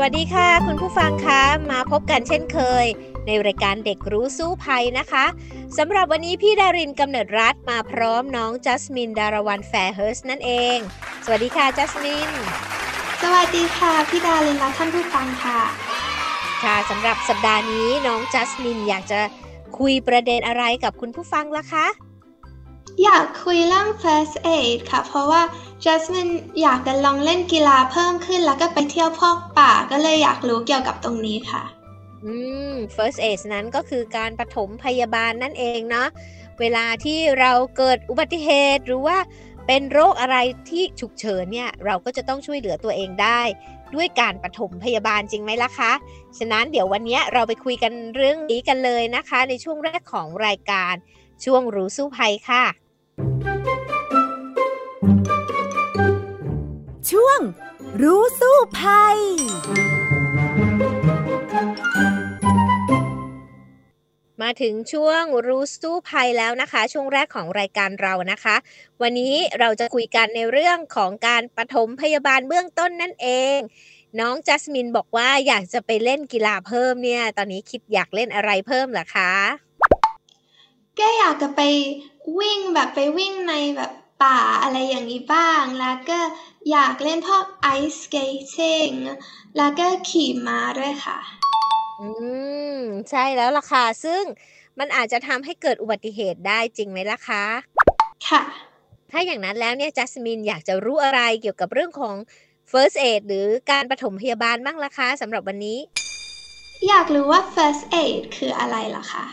วัสดีค่ะ คุณผู้ฟังคะมาพบกันเช่นเคย ในรายการเด็กรู้สู้ภัยนะคะสำหรับวันนี้พี่ดารินกำเนิดรัฐมาพร้อมน้องจัสมินดารวันแฟร์เฮิร์สนั่นเอง สวัสดีค่ะจัสมิน สวัสดีค่ะพี่ดารินและท่านผู้ฟังค่ะ ค่ะสำหรับสัปดาห์นี้น้องจัสมินอยากจะคุยประเด็นอะไรกับคุณผู้ฟังล่ะคะ อยากคุยเรื่อง first aid ค่ะ เพราะว่าจัสมินอยากจะลองเล่นกีฬาเพิ่มขึ้น แล้วก็ไปเที่ยวพอกป่าก็เลยอยากรู้เกี่ยวกับตรงนี้ค่ะ อืม first aid นั้นก็คือการปฐมพยาบาลนั่นเองเนาะ เวลาที่เราเกิดอุบัติเหตุหรือว่าเป็นโรคอะไรที่ฉุกเฉินเนี่ยเราก็จะต้องช่วยเหลือตัวเองได้ ด้วยการปฐมพยาบาลจริงไหมล่ะคะ ฉะนั้นเดี๋ยววันนี้เราไปคุยกันเรื่องนี้กันเลยนะคะ ในช่วงแรกของรายการช่วงรู้สู้ภัยค่ะ ช่วงรู้สู้ภัย มาถึงช่วงรู้สู้ภัยแล้วนะคะ ช่วงแรกของรายการเรานะคะ วันนี้เราจะคุยกันในเรื่องของการปฐมพยาบาลเบื้องต้นนั่นเองน้องจัสมินบอกว่าอยากจะไปเล่นกีฬาเพิ่มเนี่ย ตอนนี้คิดอยากเล่นอะไรเพิ่มเหรอคะ แกอยากจะไป วิ่งแบบไปวิ่งในแบบป่าอะไรอย่างนี้บ้าง แล้วก็อยากเล่นพวกไอซ์สเกตติ้งแล้วก็ขี่ม้าด้วยค่ะ อืม ใช่แล้วล่ะค่ะ ซึ่งมันอาจจะทำให้เกิดอุบัติเหตุได้จริงไหมล่ะคะ ค่ะ ถ้าอย่างนั้นแล้วเนี่ยจัสมินอยากจะรู้อะไรเกี่ยวกับเรื่องของ first aid หรือการปฐมพยาบาลบ้างล่ะคะสำหรับวันนี้ อยากรู้ว่า first aid คืออะไรล่ะคะ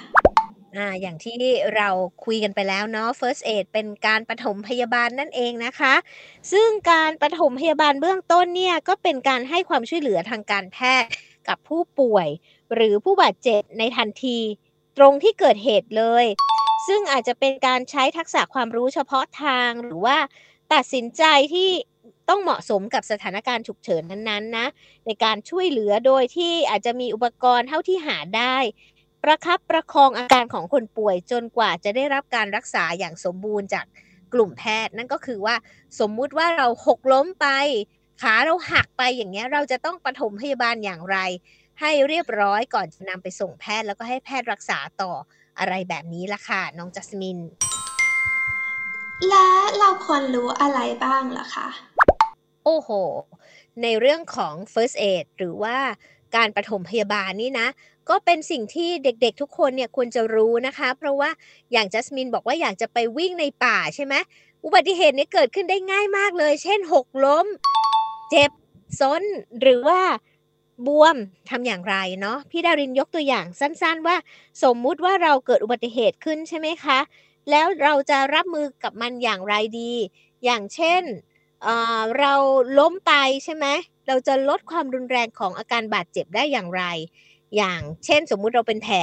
อ่าอย่างที่เราคุยกันไปแล้วเนาะ first aid เป็นการปฐมพยาบาลนั่นเองนะคะ ซึ่งการปฐมพยาบาลเบื้องต้นเนี่ยก็เป็นการให้ความช่วยเหลือทางการแพทย์กับผู้ป่วย หรือผู้บาดเจ็บในทันทีตรงที่เกิดเหตุเลย ซึ่งอาจจะเป็นการใช้ทักษะความรู้เฉพาะทางหรือว่าตัดสินใจที่ต้องเหมาะสมกับสถานการณ์ฉุกเฉินนั้นๆนะในการช่วยเหลือโดยที่อาจจะมีอุปกรณ์เท่าที่หาได้ ประคับประคองอาการของคนป่วยจนกว่าจะได้รับการรักษาอย่างสมบูรณ์จากกลุ่มแพทย์ นั่นก็คือว่าสมมุติว่าเราหกล้มไปขาเราหักไปอย่างเงี้ยเราจะต้องปฐมพยาบาลอย่างไร ให้เรียบร้อยก่อนจะนำไปส่งแพทย์ แล้วก็ให้แพทย์รักษาต่ออะไรแบบนี้ละค่ะน้องจัสมิน และเราควรรู้อะไรบ้างล่ะคะโอ้โห ในเรื่องของ first aid หรือว่าการปฐมพยาบาลนี่นะ ก็เป็นสิ่งที่เด็กๆทุกคนเนี่ยควรจะรู้นะคะ เพราะว่าอย่างจัสมินบอกว่าอยากจะไปวิ่งในป่าใช่ไหมอุบัติเหตุเนี้เกิดขึ้นได้ง่ายมากเลย เช่นหกล้ม เจ็บซ้นหรือว่าบวมทำอย่างไรเนาะพี่ดารินยกตัวอย่างสั้น ๆ ว่า สมมุติว่าเราเกิดอุบัติเหตุขึ้นใช่ไหมคะ แล้วเราจะรับมือกับมันอย่างไรดี อย่างเช่นเเราล้มไปใช่ไหมเราจะลดความรุนแรงของอาการบาดเจ็บได้อย่างไร อย่างเช่นสมมุติเราเป็นแผล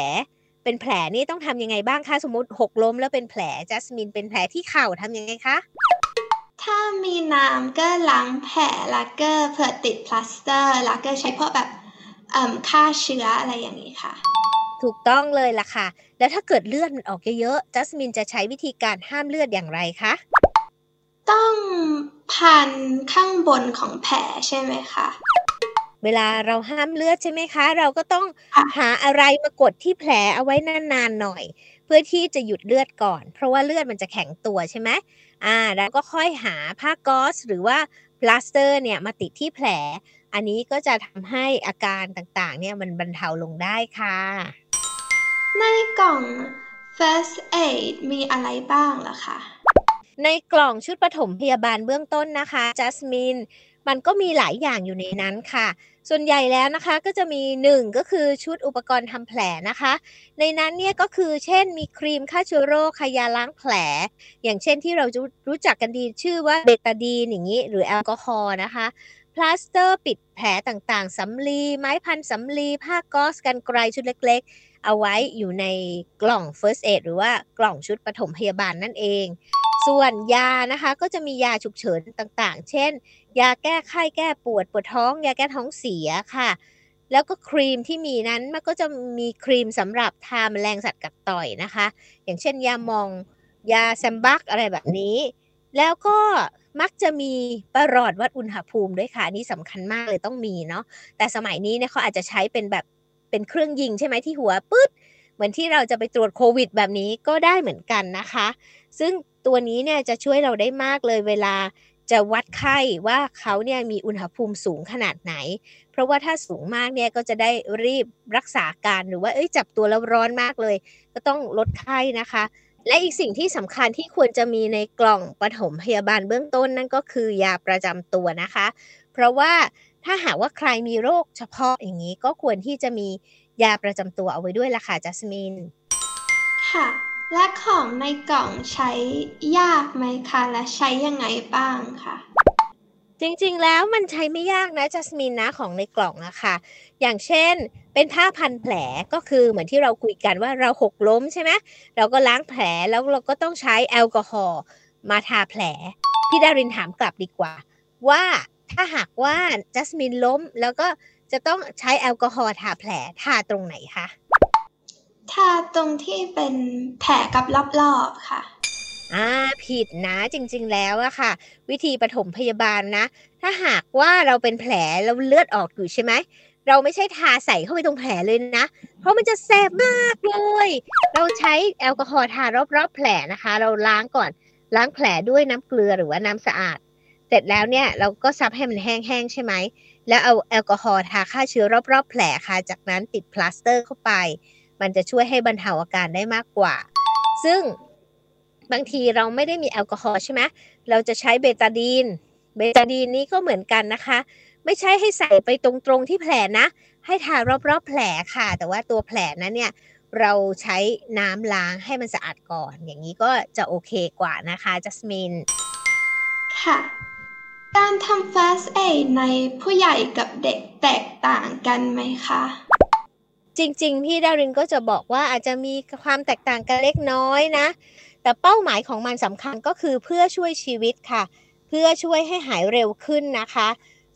เป็นแผลนี่ต้องทำยังไงบ้างคะสมมติหกล้มแล้วเป็นแผลจัสมินเป็นแผลที่เข่าทำยังไงคะถ้ามีน้ำก็ล้างแผลแล้วก็เผื่อติดพลาสเตอร์แล้วก็ใช้พวกแบบฆ่าเชื้ออะไรอย่างนี้ค่ะ ถูกต้องเลยล่ะค่ะ แล้วถ้าเกิดเลือดมันออกเยอะๆจัสมินจะใช้วิธีการห้ามเลือดอย่างไรคะ ต้องพันข้างบนของแผลใช่ไหมคะ เวลาเราห้ามเลือดใช่ไหมคะ เราก็ต้องหาอะไรมากดที่แผลเอาไว้นานๆหน่อย เพื่อที่จะหยุดเลือดก่อน เพราะว่าเลือดมันจะแข็งตัวใช่ไหมอ่าแล้วก็ค่อยหาผ้าก๊อซหรือว่าพลาสเตอร์เนี่ยมาติดที่แผล อันนี้ก็จะทำให้อาการต่างๆ เนี่ยมันบรรเทาลงได้ค่ะ ในกล่อง first aid มีอะไรบ้างล่ะคะในกล่องชุดปฐมพยาบาลเบื้องต้นนะคะจัสมินมันก็มีหลายอย่างอยู่ในนั้นค่ะ ส่วนใหญ่แล้วนะคะก็จะมี 1 ก็คือชุดอุปกรณ์ทำแผลนะคะ ในนั้นเนี่ยก็คือเช่นมีครีมฆ่าเชื้อโรคยาล้างแผล อย่างเช่นที่เรารู้จักกันดีชื่อว่าเบตาดีนอย่างนี้ หรือแอลกอฮอล์นะคะพลาสเตอร์ปิดแผลต่างๆสำลี ไม้พันสำลี ผ้าก๊อซกรรไกรชุดเล็กๆ เอาไว้อยู่ในกล่อง first aid หรือว่ากล่องชุดปฐมพยาบาลนั่นเอง ส่วนยานะคะก็จะมียาฉุกเฉินต่างๆ เช่น ยาแก้ไข้แก้ปวดปวดท้อง ยาแก้ท้องเสียค่ะ แล้วก็ครีมที่มีนั้นมันก็จะมีครีมสำหรับทาแมลงสัตว์กัดต่อยนะคะ อย่างเช่น ยามอง ยาแซมบักอะไรแบบนี้ แล้วก็มักจะมีประหลอดวัดอุณหภูมิด้วยค่ะนี่สำคัญมากเลยต้องมีเนาะแต่สมัยนี้เนี่ยเขาอาจจะใช้เป็นแบบเป็นเครื่องยิงใช่ไหมที่หัวปึ๊ดเหมือนที่เราจะไปตรวจโควิดแบบนี้ก็ได้เหมือนกันนะคะ ซึ่ง ตัวนี้เนี่ยจะช่วยเราได้มากเลยเวลาจะวัดไข้ว่าเขาเนี่ยมีอุณหภูมิสูงขนาดไหน เพราะว่าถ้าสูงมากเนี่ยก็จะได้รีบรักษาการหรือว่าเอ้ยจับตัวแล้วร้อนมากเลย ก็ต้องลดไข้นะคะ และอีกสิ่งที่สำคัญที่ควรจะมีในกล่องปฐมพยาบาลเบื้องต้นนั่นก็คือยาประจำตัวนะคะ เพราะว่าถ้าหากว่าใครมีโรคเฉพาะอย่างนี้ก็ควรที่จะมียาประจำตัวเอาไว้ด้วยล่ะค่ะจัสมินค่ะ และของในกล่องใช้ยากไหมคะ และใช้ยังไงบ้างค่ะจริงๆ แล้วมันใช้ไม่ยากนะจัสมินนะของในกล่องอะค่ะ อย่างเช่น เป็นผ้าพันแผลก็คือเหมือนที่เราคุยกันว่าเราหกล้มใช่ไหมเราก็ล้างแผลแล้วเราก็ต้องใช้แอลกอฮอล์มาทาแผล พี่ดารินถามกลับดีกว่า ว่าถ้าหากว่าจัสมินล้มแล้วก็จะต้องใช้แอลกอฮอล์ทาแผลทาตรงไหนคะ ทาตรงที่เป็นแผลกับรอบๆค่ะ อ่าผิดนะจริงๆแล้วอะค่ะ วิธีปฐมพยาบาลนะ ถ้าหากว่าเราเป็นแผลแล้วเลือดออกอยู่ใช่ไหมเราไม่ใช่ทาใส่เข้าไปตรงแผลเลยนะ เพราะมันจะแสบมากเลย เราใช้แอลกอฮอล์ทารอบๆแผลนะคะ เราล้างก่อน ล้างแผลด้วยน้ำเกลือหรือว่าน้ำสะอาด เสร็จแล้วเนี่ยเราก็ซับให้มันแห้งๆใช่ไหม แล้วเอาแอลกอฮอล์ทาฆ่าเชื้อรอบๆแผลค่ะ จากนั้นติดพลาสเตอร์เข้าไป มันจะช่วยให้บรรเทาอาการได้มากกว่า ซึ่งบางทีเราไม่ได้มีแอลกอฮอล์ใช่ไหมเราจะใช้เบตาดีน เบตาดีนนี้ก็เหมือนกันนะคะ ไม่ใช่ให้ใส่ไปตรงๆที่แผลนะ ให้ทารอบๆแผลค่ะ แต่ว่าตัวแผลนั้นเนี่ยเราใช้น้ำล้างให้มันสะอาดก่อน อย่างนี้ก็จะโอเคกว่านะคะจัสมิน ค่ะ การทำ first aid ในผู้ใหญ่กับเด็กแตกต่างกันไหมคะ จริง ๆ พี่ดารินก็จะบอกว่าอาจจะมีความแตกต่างกันเล็กน้อยนะ แต่เป้าหมายของมันสำคัญก็คือเพื่อช่วยชีวิตค่ะ เพื่อช่วยให้หายเร็วขึ้นนะคะ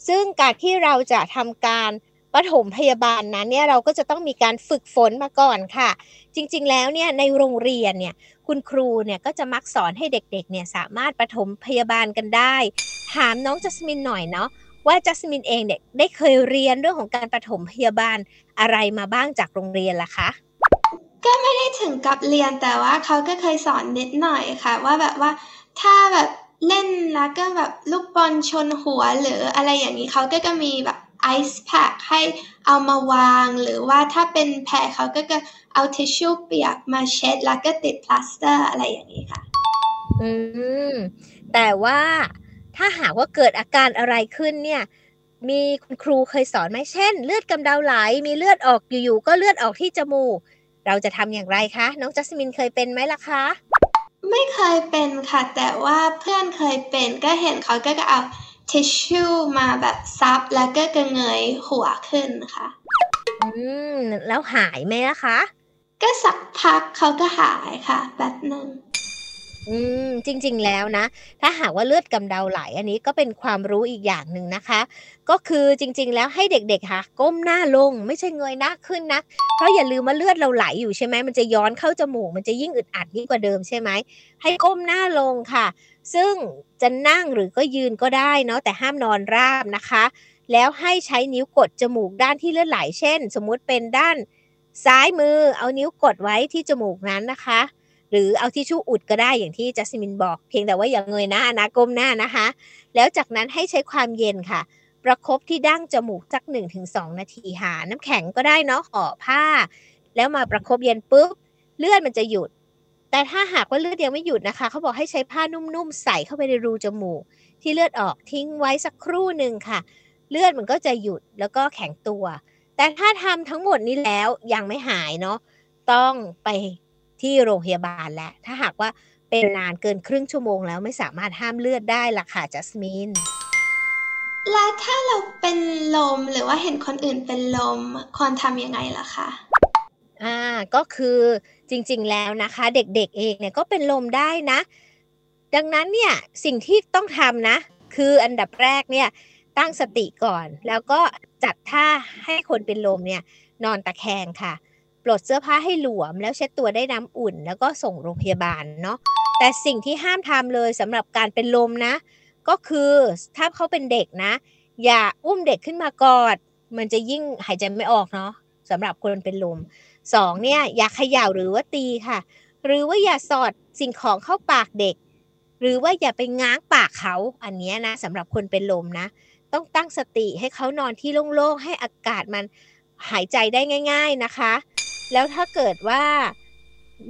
ซึ่งการที่เราจะทำการปฐมพยาบาลนั้นเนี่ยเราก็จะต้องมีการฝึกฝนมาก่อนค่ะ จริงๆ แล้วเนี่ยในโรงเรียนเนี่ยคุณครูเนี่ยก็จะมักสอนให้เด็กๆเนี่ยสามารถปฐมพยาบาลกันได้ ถามน้องจัสมินหน่อยเนาะว่าจัสมินเองเนี่ยได้เคยเรียนเรื่องของการปฐมพยาบาล อะไรมาบ้างจากโรงเรียนล่ะคะ ก็ไม่ได้ถึงกับเรียนแต่ว่าเขาก็เคยสอนนิดหน่อยค่ะ ว่าแบบว่าถ้าแบบเล่นแล้วก็แบบลูกบอลชนหัวหรืออะไรอย่างนี้เขาก็จะมีแบบไอซ์แพคให้เอามาวาง หรือว่าถ้าเป็นแผลเขาก็จะเอาทิชชู่เปียกมาเช็ด แล้วก็ติดพลาสเตอร์อะไรอย่างนี้ค่ะ อืม แต่ว่าถ้าหากว่าเกิดอาการอะไรขึ้นเนี่ย มีคุณครูเคยสอนไหมเช่น เลือดกำเดาไหลมีเลือดออกอยู่ๆก็เลือดออกที่จมูก เราจะทำอย่างไรคะ น้องจัสมินเคยเป็นไหมล่ะคะ ไม่เคยเป็นค่ะ แต่ว่าเพื่อนเคยเป็นก็เห็นเขาก็จะเอาทิชชู่มาแบบซับแล้วก็กระเงยหัวขึ้นค่ะ อืม แล้วหายไหมล่ะคะ ก็สักพักเขาก็หายค่ะแบบหนึ่ง อืม จริงๆแล้วนะ ถ้าหากว่าเลือดกำเดาไหล อันนี้ก็เป็นความรู้อีกอย่างหนึ่งนะคะ ก็คือจริง ๆ แล้วให้เด็กๆค่ะ ก้มหน้าลงไม่ใช่เงยหน้าขึ้นนะ เพราะอย่าลืมว่าเลือดเราไหลอยู่ใช่ไหมมันจะย้อนเข้าจมูก มันจะยิ่งอึดอัดยิ่งกว่าเดิมใช่ไหมให้ก้มหน้าลงค่ะ ซึ่งจะนั่งหรือก็ยืนก็ได้เนาะแต่ห้ามนอนราบนะคะ แล้วให้ใช้นิ้วกดจมูกด้านที่เลือดไหลเช่น สมมุติเป็นด้านซ้ายมือเอานิ้วกดไว้ที่จมูกนั้นนะคะ หรือเอาทิชชู่อุดก็ได้อย่างที่จัสมินบอก เพียงแต่ว่าอย่าเงยหน้านะก้มหน้านะคะ แล้วจากนั้นให้ใช้ความเย็นค่ะ ประคบที่ดั้งจมูกสัก 1-2 นาทีหาน้ำแข็งก็ได้เนาะห่อผ้า แล้วมาประคบเย็นปุ๊บเลือดมันจะหยุด แต่ถ้าหากว่าเลือดยังไม่หยุดนะคะ เขาบอกให้ใช้ผ้านุ่มๆใส่เข้าไปในรูจมูก ที่เลือดออกทิ้งไว้สักครู่หนึ่งค่ะ เลือดมันก็จะหยุดแล้วก็แข็งตัว แต่ถ้าทำทั้งหมดนี้แล้วยังไม่หายเนาะต้องไป ที่โรงพยาบาลแล้วถ้าหากว่าเป็นนานเกินครึ่งชั่วโมงแล้วไม่สามารถห้ามเลือดได้ล่ะค่ะจัสมินแล้วถ้าเราเป็นลมหรือว่าเห็นคนอื่นเป็นลมควรทำยังไงล่ะคะอ่าก็คือจริงๆแล้วนะคะ เด็กๆเองเนี่ยก็เป็นลมได้นะ ดังนั้นเนี่ยสิ่งที่ต้องทำนะ คืออันดับแรกเนี่ยตั้งสติก่อน แล้วก็จัดท่าให้คนเป็นลมเนี่ยนอนตะแคงค่ะป ลดเสื้อผ้าให้หลวม แล้วเช็ดตัวได้น้ำอุ่น แล้วก็ส่งโรงพยาบาลเนาะแต่สิ่งที่ห้ามทำเลยสำหรับการเป็นลมนะ ก็คือถ้าเขาเป็นเด็กนะ อย่าอุ้มเด็กขึ้นมากอด มันจะยิ่งหายใจไม่ออกเนาะสำหรับคนเป็นลมสองเนี่ยอย่าเขย่าหรือว่าตีค่ะ หรือว่าอย่าสอดสิ่งของเข้าปากเด็ก หรือว่าอย่าไปง้างปากเขาอันนี้นะสำหรับคนเป็นลมนะ ต้องตั้งสติให้เขานอนที่โล่งๆให้อากาศมันหายใจได้ง่าย ๆนะคะ แล้วถ้าเกิดว่า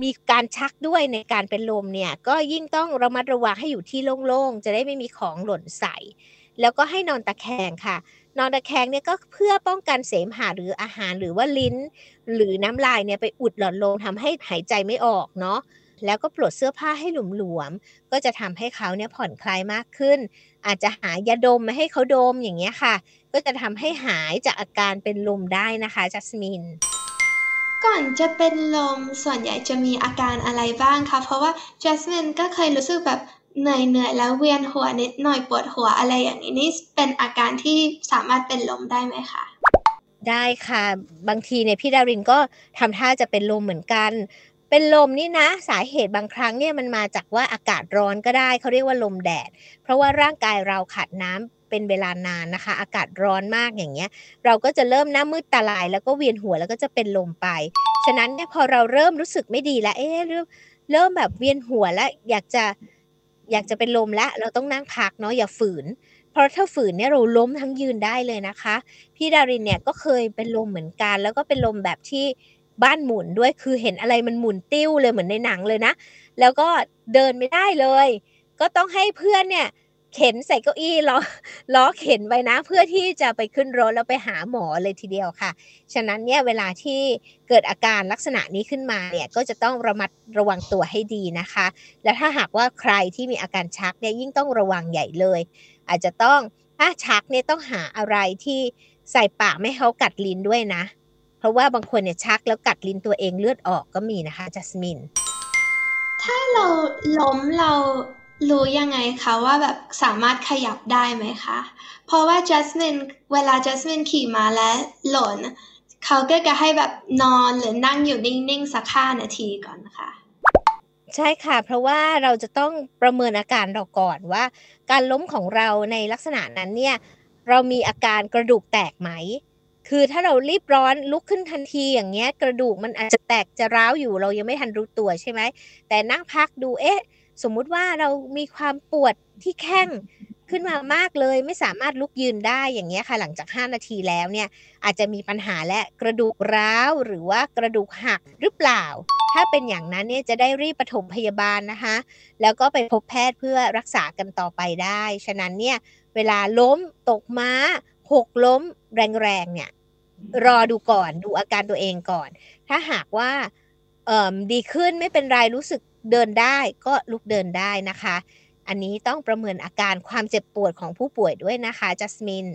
มีการชักด้วยในการเป็นลมเนี่ยก็ยิ่งต้องระมัดระวังให้อยู่ที่โล่งๆ จะได้ไม่มีของหล่นใส่ แล้วก็ให้นอนตะแคงค่ะ นอนตะแคงเนี่ยก็เพื่อป้องกันเสมหะหรืออาหารหรือว่าลิ้น หรือน้ำลายเนี่ยไปอุดหลอดลมทำให้หายใจไม่ออกเนาะแล้วก็ปลดเสื้อผ้าให้หลวมๆ ก็จะทำให้เขาเนี่ยผ่อนคลายมากขึ้น อาจจะหายาดมมาให้เขาดมอย่างเงี้ยค่ะ ก็จะทำให้หายจากอาการเป็นลมได้นะคะจัสมิน ก่อนจะเป็นลมส่วนใหญ่จะมีอาการอะไรบ้างคะเพราะว่าจัสมินก็เคยรู้สึกแบบเหนื่อยเหนื่อยแล้วเวียนหัวนิดหน่อยปวดหัวอะไรอย่างนี้นี่เป็นอาการที่สามารถเป็นลมได้ไหมคะได้ค่ะ บางทีเนี่ยพี่ดารินก็ทำท่าจะเป็นลมเหมือนกัน เป็นลมนี่นะ สาเหตุบางครั้งเนี่ยมันมาจากว่าอากาศร้อนก็ได้เขาเรียกว่าลมแดด เพราะว่าร่างกายเราขาดน้ำ เป็นเวลานานนะคะ อากาศร้อนมากอย่างเงี้ย เราก็จะเริ่มหน้ามืดตาลาย แล้วก็เวียนหัวแล้วก็จะเป็นลมไป ฉะนั้นเนี่ยพอเราเริ่มรู้สึกไม่ดีแล้วเอ๊ะเริ่มเริ่มแบบเวียนหัวแล้วอยากจะอยากจะเป็นลมแล้วเราต้องนั่งพักเนาะอย่าฝืน เพราะถ้าฝืนเนี่ยเราล้มทั้งยืนได้เลยนะคะ พี่ดารินเนี่ยก็เคยเป็นลมเหมือนกัน แล้วก็เป็นลมแบบที่บ้านหมุนด้วยคือเห็นอะไรมันหมุนติ้วเลยเหมือนในหนังเลยนะ แล้วก็เดินไม่ได้เลย ก็ต้องให้เพื่อนเนี่ย เข็นใส่เก้าอี้ล้อล้อเข็นไว้นะ เพื่อที่จะไปขึ้นรถแล้วไปหาหมอเลยทีเดียวค่ะ ฉะนั้นเนี่ยเวลาที่เกิดอาการลักษณะนี้ขึ้นมาเนี่ยก็จะต้องระมัดระวังตัวให้ดีนะคะ และถ้าหากว่าใครที่มีอาการชักเนี่ยยิ่งต้องระวังใหญ่เลย อาจจะต้องถ้าชักเนี่ยต้องหาอะไรที่ใส่ปากไม่เขากัดลิ้นด้วยนะ เพราะว่าบางคนเนี่ยชักแล้วกัดลิ้นตัวเองเลือดออกก็มีนะคะจัสมิน ถ้าเราล้มเรา รู้ยังไงคะว่าแบบสามารถขยับได้ไหมคะ เพราะว่าจัสมินเวลาจัสมินขี่มาและหล่นเขาก็จะให้แบบนอนหรือนั่งอยู่นิ่งๆสักห้านาทีก่อนค่ะ ใช่ค่ะ เพราะว่าเราจะต้องประเมินอาการเราก่อนว่า การล้มของเราในลักษณะนั้นเนี่ย เรามีอาการกระดูกแตกไหม คือถ้าเรารีบร้อนลุกขึ้นทันทีอย่างเงี้ย กระดูกมันอาจจะแตกจะร้าวอยู่เรายังไม่ทันรู้ตัวใช่ไหมแต่นั่งพักดูเอ๊ะ สมมุติว่าเรามีความปวดที่แข้งขึ้นมามากเลย ไม่สามารถลุกยืนได้อย่างเงี้ยค่ะ หลังจาก 5 นาทีแล้วเนี่ยอาจจะมีปัญหาและกระดูกร้าวหรือว่ากระดูกหักหรือเปล่า ถ้าเป็นอย่างนั้นเนี่ยจะได้รีบปฐมพยาบาลนะคะ แล้วก็ไปพบแพทย์เพื่อรักษากันต่อไปได้ ฉะนั้นเนี่ยเวลาล้มตกม้า หกล้ม แรงๆเนี่ยรอดูก่อนดูอาการตัวเองก่อน ถ้าหากว่าดีขึ้นไม่เป็นไรรู้สึก เดินได้ก็ลุกเดินได้นะคะ อันนี้ต้องประเมินอาการความเจ็บปวดของผู้ป่วยด้วยนะคะจัสมิน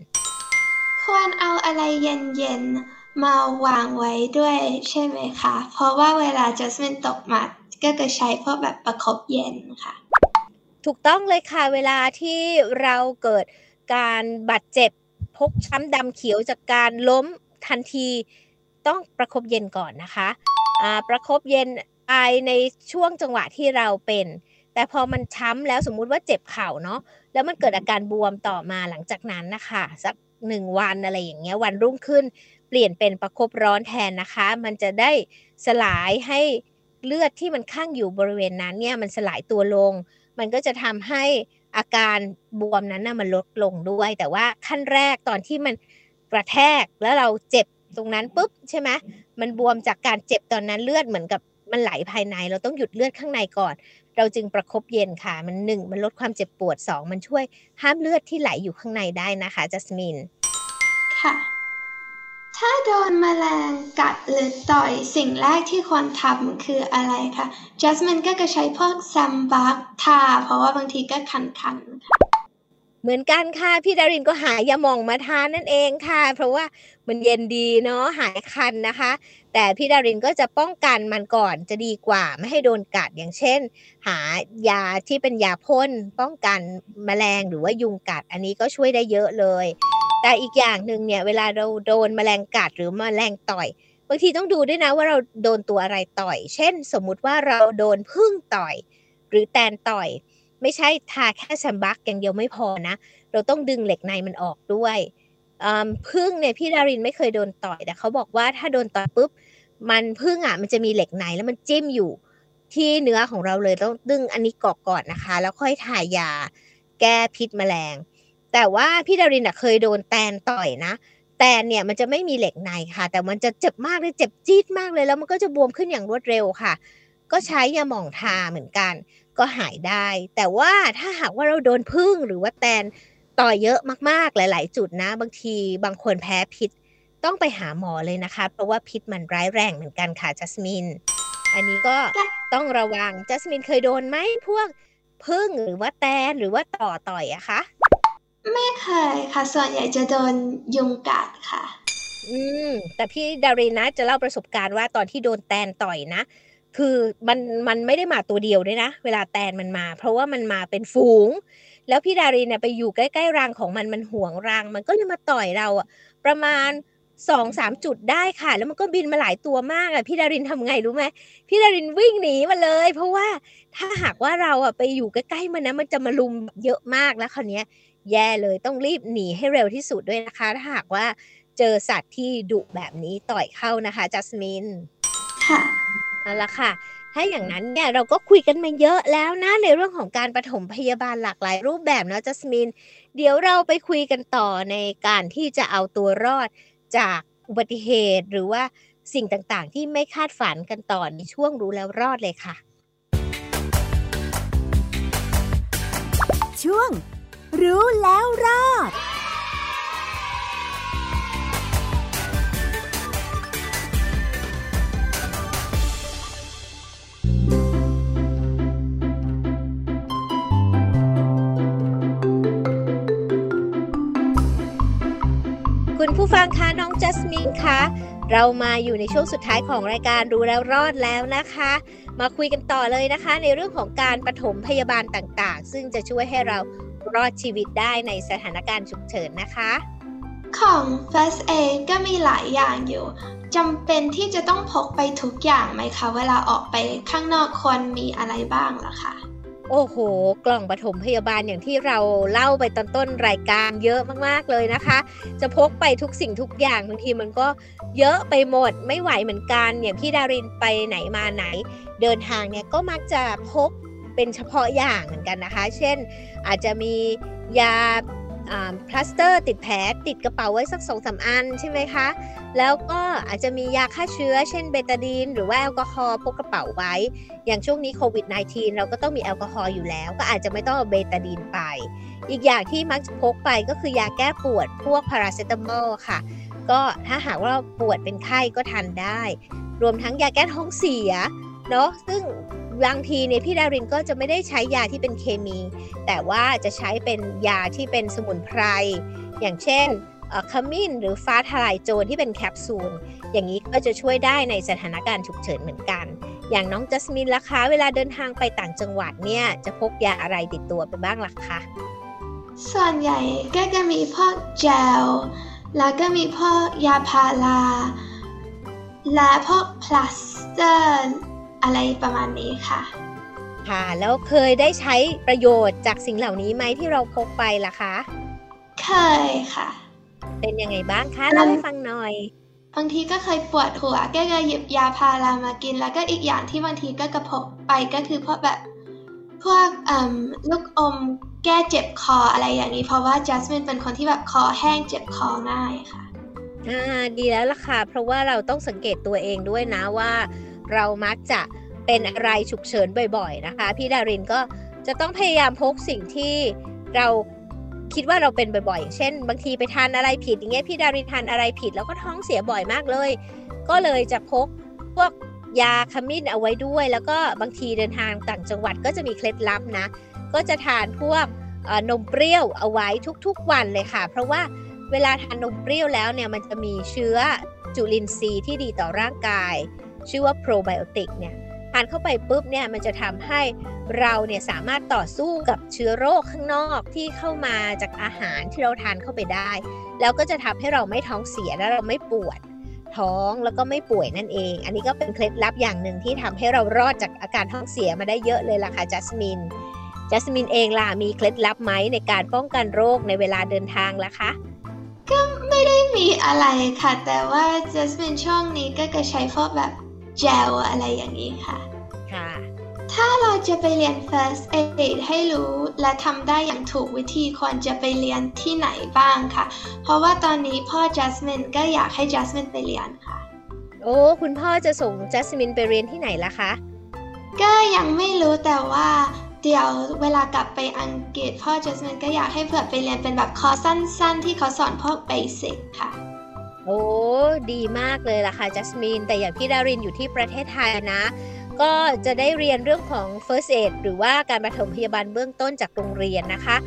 ควรเอาอะไรเย็นๆมาวางไว้ด้วยใช่ไหมคะ เพราะว่าเวลาจัสมินตกมาก็จะใช้พวกแบบประคบเย็นค่ะ ถูกต้องเลยค่ะเวลาที่เราเกิดการบาดเจ็บพกช้ำดำเขียวจากการล้มทันที ต้องประครบเย็นก่อนนะคะประครบเย็น ไอในช่วงจังหวะที่เราเป็น แต่พอมันช้ำแล้วสมมุติว่าเจ็บเข่าเนาะแล้วมันเกิดอาการบวมต่อมาหลังจากนั้นนะคะสักหนึ่งวันอะไรอย่างเงี้ยวันรุ่งขึ้นเปลี่ยนเป็นประครบร้อนแทนนะคะ มันจะได้สลายให้เลือดที่มันข้างอยู่บริเวณนั้นเนี่ยมันสลายตัวลง มันก็จะทำให้อาการบวมนั้นนะมันลดลงด้วย แต่ว่าขั้นแรกตอนที่มันกระแทกแล้วเราเจ็บตรงนั้นปุ๊บใช่ไหมมันบวมจากการเจ็บตอนนั้นเลือดเหมือนกับ มันไหลภายใน เราต้องหยุดเลือดข้างในก่อน เราจึงประครบเย็นค่ะ มันหนึ่งมันลดความเจ็บปวดสองมันช่วยห้ามเลือดที่ไหลอยู่ข้างในได้นะคะจัสมิน ค่ะ ถ้าโดนมแมลงกัดหรือต่อยสิ่งแรกที่ควรทำคืออะไรคะจัสมินก็จะใช้พวกซัมบักทาเพราะว่าบางทีก็คันๆค่ะ เหมือนกันค่ะ พี่ดารินก็หายาหม่องมาทานนั่นเองค่ะ เพราะว่ามันเย็นดีเนาะหายคันนะคะ แต่พี่ดารินก็จะป้องกันมันก่อนจะดีกว่าไม่ให้โดนกัดอย่างเช่น หายาที่เป็นยาพ่นป้องกันแมลงหรือว่ายุงกัด อันนี้ก็ช่วยได้เยอะเลย แต่อีกอย่างหนึ่งเนี่ยเวลาเราโดนแมลงกัดหรือแมลงต่อยบางทีต้องดูด้วยนะว่าเราโดนตัวอะไรต่อย เช่น สมมุติว่าเราโดนพึ่งต่อย หรือแตนต่อย ไม่ใช่ทาแค่แซมบักอย่างเดียวไม่พอนะ เราต้องดึงเหล็กในมันออกด้วยพึ่งเนี่ยพี่ดารินไม่เคยโดนต่อยแต่เขาบอกว่าถ้าโดนต่อยปุ๊บมันพึ่งอะมันจะมีเหล็กในแล้วมันจิ้มอยู่ที่เนื้อของเราเลยต้องดึงอันนี้กอกก่อนนะคะ แล้วค่อยทายาแก้พิษแมลง แต่ว่าพี่ดารินอะเคยโดนแตนต่อยนะ แตนเนี่ยมันจะไม่มีเหล็กในค่ะ แต่มันจะเจ็บมากเลยเจ็บจี๊ดมากเลยแล้วมันก็จะบวมขึ้นอย่างรวดเร็วค่ะ ก็ใช้ยาหม่องทาเหมือนกัน ก็หายได้ แต่ว่าถ้าหากว่าเราโดนพึ่งหรือว่าแตนต่อเยอะมากๆหลาย ๆ จุดนะ บางทีบางคนแพ้พิษต้องไปหาหมอเลยนะคะ เพราะว่าพิษมันร้ายแรงเหมือนกันค่ะจัสมิน อันนี้ก็ต้องระวังจัสมินเคยโดนไหมพวกพึ่งหรือว่าแตนหรือว่าต่อต่อยอะคะไม่เคยค่ะ ส่วนใหญ่จะโดนยุงกัดค่ะ อืมแต่พี่ดารินะจะเล่าประสบการณ์ว่าตอนที่โดนแตนต่อยนะ คือมันมันไม่ได้มาตัวเดียวด้วยนะ เวลาแตนมันมา เพราะว่ามันมาเป็นฝูง แล้วพี่ดารินเนี่ยไปอยู่ใกล้ๆรังของมันมันห่วงรัง มันก็จะมาต่อยเราอะประมาณสองสามจุดได้ค่ะ แล้วมันก็บินมาหลายตัวมากอะพี่ดารินทำไงรู้ไหมพี่ดารินวิ่งหนีมาเลย เพราะว่าถ้าหากว่าเราอะไปอยู่ใกล้ๆมันนะมันจะมาลุมเยอะมากแล้วคราวนี้แย่เลยต้องรีบหนีให้เร็วที่สุดด้วยนะคะ ถ้าหากว่าเจอสัตว์ที่ดุแบบนี้ต่อยเข้านะคะจัสมินค่ะ เอาละค่ะ ถ้าอย่างนั้นเนี่ยเราก็คุยกันมาเยอะแล้วนะในเรื่องของการปฐมพยาบาลหลากหลายรูปแบบเนาะจัสมิน เดี๋ยวเราไปคุยกันต่อในการที่จะเอาตัวรอดจากอุบัติเหตุหรือว่าสิ่งต่างๆ ที่ไม่คาดฝันกันต่อในช่วงรู้แล้วรอดเลยค่ะ ช่วง รู้แล้วรอด คุณผู้ฟังคะน้องจัสมินคะเรามาอยู่ในช่วงสุดท้ายของรายการรู้แล้วรอดแล้วนะคะ มาคุยกันต่อเลยนะคะ ในเรื่องของการปฐมพยาบาลต่างๆ ซึ่งจะช่วยให้เรารอดชีวิตได้ในสถานการณ์ฉุกเฉินนะคะ ของ First Aid ก็มีหลายอย่างอยู่จำเป็นที่จะต้องพกไปทุกอย่างไหมคะ เวลาออกไปข้างนอกควรมีอะไรบ้างล่ะคะโอ้โห กล่องปฐมพยาบาลอย่างที่เราเล่าไปตอนต้นรายการเยอะมากๆเลยนะคะ จะพกไปทุกสิ่งทุกอย่างบางทีมันก็เยอะไปหมดไม่ไหวเหมือนกัน อย่างพี่ดารินไปไหนมาไหน เดินทางเนี่ยก็มักจะพกเป็นเฉพาะอย่างเหมือนกันนะคะ เช่นอาจจะมียา พลาสเตอร์ติดแผลติดกระเป๋าไว้สักสองสามอันใช่ไหมคะ แล้วก็อาจจะมียาฆ่าเชื้อ เช่นเบตาดีน หรือว่าแอลกอฮอล์พกกระเป๋าไว้ อย่างช่วงนี้โควิด -19 เราก็ต้องมีแอลกอฮอล์อยู่แล้ว ก็อาจจะไม่ต้องเอาเบตาดีนไป อีกอย่างที่มักจะพกไปก็คือยาแก้ปวดพวกพาราเซตามอลค่ะ ก็ถ้าหากว่าปวดเป็นไข้ก็ทานได้ รวมทั้งยาแก้ท้องเสียเนาะซึ่ง บางทีเนี่ยพี่ดารินก็จะไม่ได้ใช้ยาที่เป็นเคมี แต่ว่าจะใช้เป็นยาที่เป็นสมุนไพร อย่างเช่นขมิ้นหรือฟ้าทลายโจรที่เป็นแคปซูล อย่างนี้ก็จะช่วยได้ในสถานการณ์ฉุกเฉินเหมือนกัน อย่างน้องจัสมินล่ะคะเวลาเดินทางไปต่างจังหวัดเนี่ยจะพกยาอะไรติดตัวไปบ้างล่ะคะส่วนใหญ่ก็จะมีพวกเจล แล้วก็มีพวกยาพารา และพวกพลาสเตอร์ อะไรประมาณนี้ค่ะ ค่ะ แล้วเคยได้ใช้ประโยชน์จากสิ่งเหล่านี้ไหมที่เราพกไปล่ะคะ เคยค่ะ เป็นยังไงบ้างคะเล่าให้ฟังหน่อยบางทีก็เคยปวดหัวก็จะหยิบยาพารามากิน แล้วก็อีกอย่างที่บางทีก็กระพกไปก็คือพวกแบบพวกลูกอมแก้เจ็บคออะไรอย่างนี้ เพราะว่าจัสมินเป็นคนที่แบบคอแห้งเจ็บคอง่ายค่ะอ่าดีแล้วล่ะค่ะ เพราะว่าเราต้องสังเกตตัวเองด้วยนะว่า เรามักจะเป็นอะไรฉุกเฉินบ่อยๆนะคะ พี่ดารินก็จะต้องพยายามพกสิ่งที่เราคิดว่าเราเป็นบ่อยๆอย่างเช่น บางทีไปทานอะไรผิดอย่างเงี้ยพี่ดารินทานอะไรผิด แล้วก็ท้องเสียบ่อยมากเลย ก็เลยจะพกพวกยาขมิ้นเอาไว้ด้วย แล้วก็บางทีเดินทางต่างจังหวัดก็จะมีเคล็ดลับนะ ก็จะทานพวกนมเปรี้ยวเอาไว้ทุกๆวันเลยค่ะ เพราะว่าเวลาทานนมเปรี้ยวแล้วเนี่ยมันจะมีเชื้อจุลินทรีย์ที่ดีต่อร่างกาย ชื่อว่าโปรไบโอติกเนี่ยทานเข้าไปปุ๊บเนี่ยมันจะทำให้เราเนี่ยสามารถต่อสู้กับเชื้อโรคข้างนอกที่เข้ามาจากอาหารที่เราทานเข้าไปได้ แล้วก็จะทำให้เราไม่ท้องเสียและเราไม่ปวดท้องแล้วก็ไม่ป่วยนั่นเอง อันนี้ก็เป็นเคล็ดลับอย่างหนึ่งที่ทำให้เรารอดจากอาการท้องเสียมาได้เยอะเลยล่ะค่ะจัสมินจัสมินเองล่ะมีเคล็ดลับไหมในการป้องกันโรคในเวลาเดินทางล่ะคะก็ไม่ได้มีอะไรค่ะ แต่ว่าจัสมินช่วงนี้ก็จะใช้พวกแบบ เจลอะไรอย่างนี้ค่ะ ค่ะ ถ้าเราจะไปเรียน first aid ให้รู้และทำได้อย่างถูกวิธีควรจะไปเรียนที่ไหนบ้างค่ะ เพราะว่าตอนนี้พ่อจัสมินก็อยากให้จัสมินไปเรียนค่ะ โอ้ คุณพ่อจะส่งจัสมินไปเรียนที่ไหนล่ะคะ ก็ยังไม่รู้แต่ว่าเดี๋ยวเวลากลับไปอังกฤษพ่อจัสมินก็อยากให้เผื่อไปเรียนเป็นแบบคอร์สสั้น ๆ ที่เขาสอนพวกเบสิกค่ะ โอ้ดีมากเลยล่ะค่ะจัสมินแต่อย่างพี่ดารินอยู่ที่ประเทศไทยนะ ก็จะได้เรียนเรื่องของ first aid หรือว่าการปฐมพยาบาลเบื้องต้นจากโรงเรียนนะคะ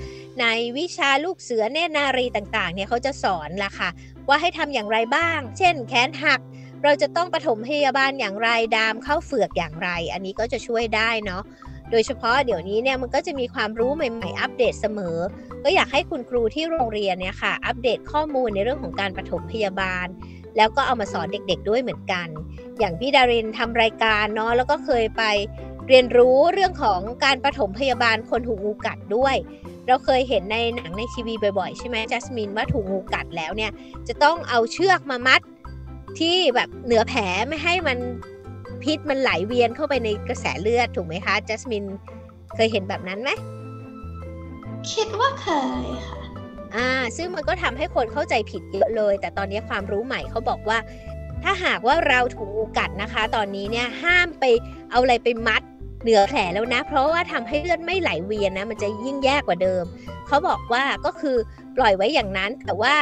ในวิชาลูกเสือเนนารีต่างๆ เนี่ยเขาจะสอนล่ะค่ะ ว่าให้ทำอย่างไรบ้าง เช่น แขนหัก เราจะต้องปฐมพยาบาลอย่างไรดามเข้าเฟือกอย่างไร อันนี้ก็จะช่วยได้เนาะ โดยเฉพาะเดี๋ยวนี้เนี่ยมันก็จะมีความรู้ใหม่ ๆ อัปเดตเสมอ ก็อยากให้คุณครูที่โรงเรียนเนี่ยค่ะ อัปเดตข้อมูลในเรื่องของการปฐมพยาบาล แล้วก็เอามาสอนเด็กๆด้วยเหมือนกัน อย่างพี่ดารินทำรายการเนาะแล้วก็เคยไปเรียนรู้เรื่องของการปฐมพยาบาลคนถูกงูกัดด้วย เราเคยเห็นในหนังในทีวีบ่อยๆ ใช่ไหมจัสมินว่าถูกงูกัดแล้วเนี่ยจะต้องเอาเชือกมามัดที่แบบเหนือแผลไม่ให้มัน พิษมันไหลเวียนเข้าไปในกระแสเลือดถูกไหมคะจัสมินเคยเห็นแบบนั้นไหมคิดว่าเคยค่ะอ่าซึ่งมันก็ทำให้คนเข้าใจผิดเยอะเลย แต่ตอนนี้ความรู้ใหม่เขาบอกว่า ถ้าหากว่าเราถูกงูกัดนะคะ ตอนนี้เนี่ยห้ามไปเอาอะไรไปมัดเหนือแผลแล้วนะ เพราะว่าทำให้เลือดไม่ไหลเวียนนะ มันจะยิ่งแย่กว่าเดิม เขาบอกว่าก็คือ ปล่อยไว้อย่างนั้น แต่ว่า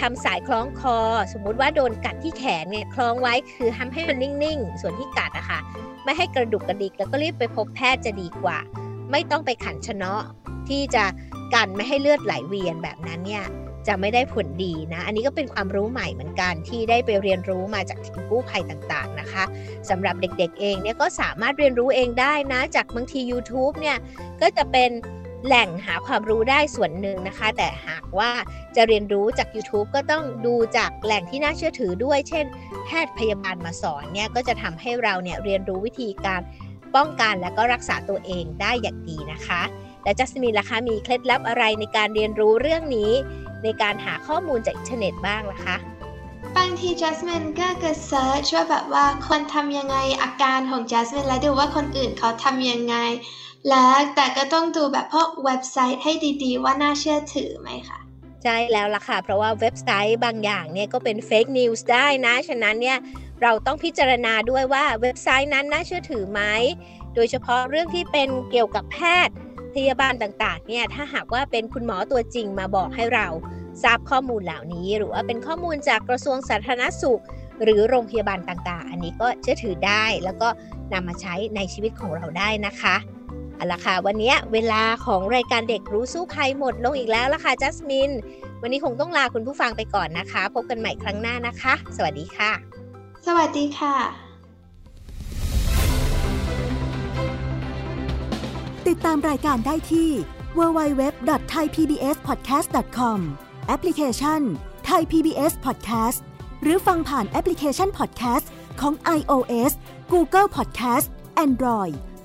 ทำสายคล้องคอ สมมุติว่าโดนกัดที่แขนเนี่ยคล้องไว้คือทำให้มันนิ่งๆ ส่วนที่กัดอะคะ่ะไม่ให้กระดุกกระดิกแล้วก็รีบไปพบแพทย์จะดีกว่า ไม่ต้องไปขันชนะที่จะกันไม่ให้เลือดไหลเวียนแบบนั้นเนี่ยจะไม่ได้ผลดีนะ อันนี้ก็เป็นความรู้ใหม่เหมือนกันที่ได้ไปเรียนรู้มาจากทีมกู้ภัยต่างๆนะคะสำหรับเด็กๆเองเนี่ยก็สามารถเรียนรู้เองได้นะ จากบางที YouTube เนี่ยก็จะเป็น แหล่งหาความรู้ได้ส่วนหนึ่งนะคะ แต่หากว่าจะเรียนรู้จาก YouTube ก็ต้องดูจากแหล่งที่น่าเชื่อถือด้วย เช่น แพทย์พยาบาลมาสอนเนี่ยก็จะทำให้เราเนี่ยเรียนรู้วิธีการป้องกันและก็รักษาตัวเองได้อย่างดีนะคะ และจัสมินล่ะคะมีเคล็ดลับอะไรในการเรียนรู้เรื่องนี้ ในการหาข้อมูลจากอินเทอร์เน็ตบ้างล่ะคะบางทีจัสมินก็กด search ว่าแบบว่าควรทำยังไงอาการของจัสมินแล้วดูว่าคนอื่นเขาทำยังไง แล้วแต่ก็ต้องดูแบบพวกเว็บไซต์ให้ดีๆ ว่าน่าเชื่อถือไหมคะใช่แล้วล่ะค่ะ เพราะว่าเว็บไซต์บางอย่างเนี่ยก็เป็น fake news ได้นะ ฉะนั้นเนี่ยเราต้องพิจารณาด้วยว่าเว็บไซต์นั้นน่าเชื่อถือไหม โดยเฉพาะเรื่องที่เป็นเกี่ยวกับแพทย์พยาบาลต่างๆ เนี่ยถ้าหากว่าเป็นคุณหมอตัวจริงมาบอกให้เราทราบข้อมูลเหล่านี้ หรือว่าเป็นข้อมูลจากกระทรวงสาธารณสุข หรือโรงพยาบาลต่างๆ อันนี้ก็เชื่อถือได้ แล้วก็นำมาใช้ในชีวิตของเราได้นะคะ เอาละค่ะ วันนี้เวลาของรายการเด็กรู้สู้ภัยหมดลงอีกแล้วละค่ะจัสมิน วันนี้คงต้องลาคุณผู้ฟังไปก่อนนะคะ พบกันใหม่ครั้งหน้านะคะ สวัสดีค่ะ สวัสดีค่ะ ติดตามรายการได้ที่ www.thaipbspodcast.com แอปพลิเคชัน Thai PBS Podcast หรือฟังผ่านแอปพลิเคชัน Podcast ของ iOS Google Podcast Android